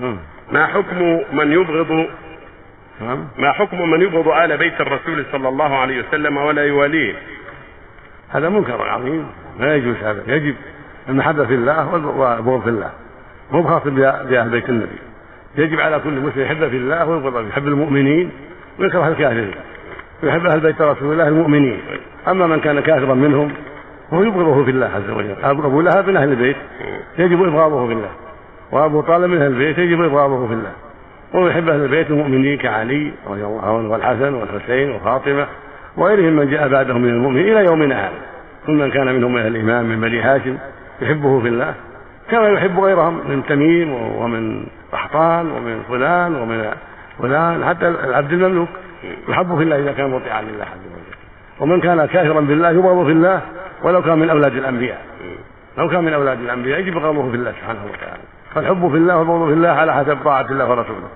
مم. ما حكم من يبغض نعم. ما حكم من يبغض آل بيت الرسول صلى الله عليه وسلم ولا يواليه؟ هذا منكر عظيم. لا يجوز هذا. يجب المحبة في الله والبغض في الله. مو خاص بأهل بيت النبي. يجب على كل مسلم يحب في الله ويبغض يحب المؤمنين ويكره الكافرين. ويحب أهل بيت رسول الله المؤمنين. أما من كان كافرا منهم هو يبغضه في الله عز وجل. أبو لهب من أهل البيت. يجب إبغاضه في الله. وأبو طالب من أهل البيت يجب إبغاضه في الله. ويحب أهل البيت المؤمنين كعلي رضي الله عنه والحسن والحسين وفاطمة وغيرهم من جاء بعدهم من المؤمنين إلى يومنا هذا. كل من كان منهم من الإمام من بني هاشم يحبه في الله. كما يحب غيرهم من تميم ومن قحطان ومن فلان ومن فلان حتى العبد المملوك يحب في الله إذا كان مطيعا لله عز وجل. ومن كان كافرا بالله يبغض في الله ولو كان من أولاد الأنبياء. لو كان من أولاد الأنبياء يجب بغضه في الله سبحانه وتعالى. فالحب في الله والبغض في الله على حسب طاعة الله ورسوله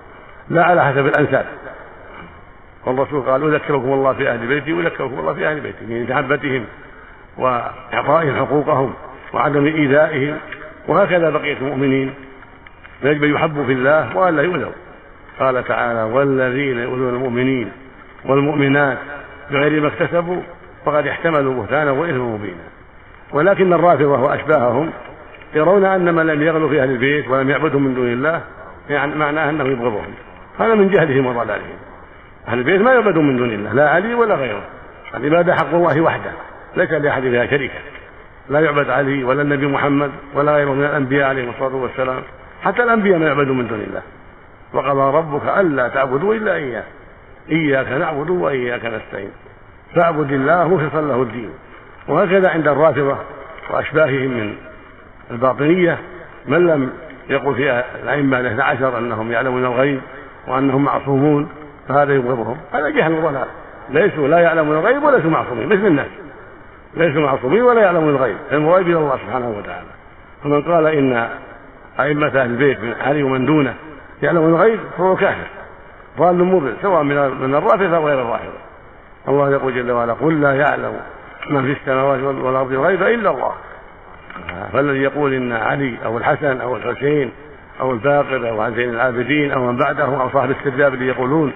لا على حسب الأنساب. والرسول قال أذكركم الله في أهل بيتي وأذكركم الله في أهل بيتي من محبتهم وإعطائهم حقوقهم وعدم إيذائهم وهكذا بقية المؤمنين. يجب أن يحبوا في الله وألا يؤذوا. قال تعالى والذين يؤذون المؤمنين والمؤمنات بغير ما اكتسبوا فقد احتملوا بهتانا وإثما مبينا. ولكن الرافضة وأشباههم يرون أن من لم يغلو في أهل البيت ولم يعبدهم من دون الله يعني معناه أنه يبغضهم. هذا من جهلهم وضلالهم. أهل البيت ما يعبدون من دون الله لا علي ولا غيره. العبادة حق الله وحده ليس لأحد فيها شريكا. لا يعبد علي ولا النبي محمد ولا غيره من الأنبياء عليهم الصلاة والسلام. حتى الأنبياء ما يعبدون من دون الله. وقضى ربك ألا تعبدوا إلا إياه. إياك نعبد وإياك نستعين. فاعبد الله مخلصا له الدين. وهكذا عند الرافضة وأشباههم من الباطنية من لم يقل في الأئمة الاثنى عشر أنهم يعلمون الغيب وأنهم معصومون فهذا يبغضهم. هذا جهل وضلال. ليسوا لا يعلمون الغيب وليسوا معصومين مثل الناس. ليسوا معصومين ولا يعلمون الغيب. الغيب إلى الله سبحانه وتعالى. فمن قال إن أئمة أهل البيت من علي ومن دونه يعلمون الغيب فهو كافر. ضال مضل سواء من من الرافضه أو غير الرافضه الله يقول جل وعلا قل لا يعلم من في السماوات والأرض الغيب إلا الله. فالذي يقول إن علي أو الحسن أو الحسين أو الباقر أو زين العابدين أو من بعده أو صاحب السرداب اللي يقولون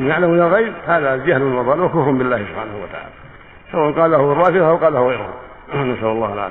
إن يعلمون الغيب هذا جهل وضلال وكفر بالله سبحانه وتعالى. سواء قاله الرافضة أو قاله غيره. نسأل الله العافية.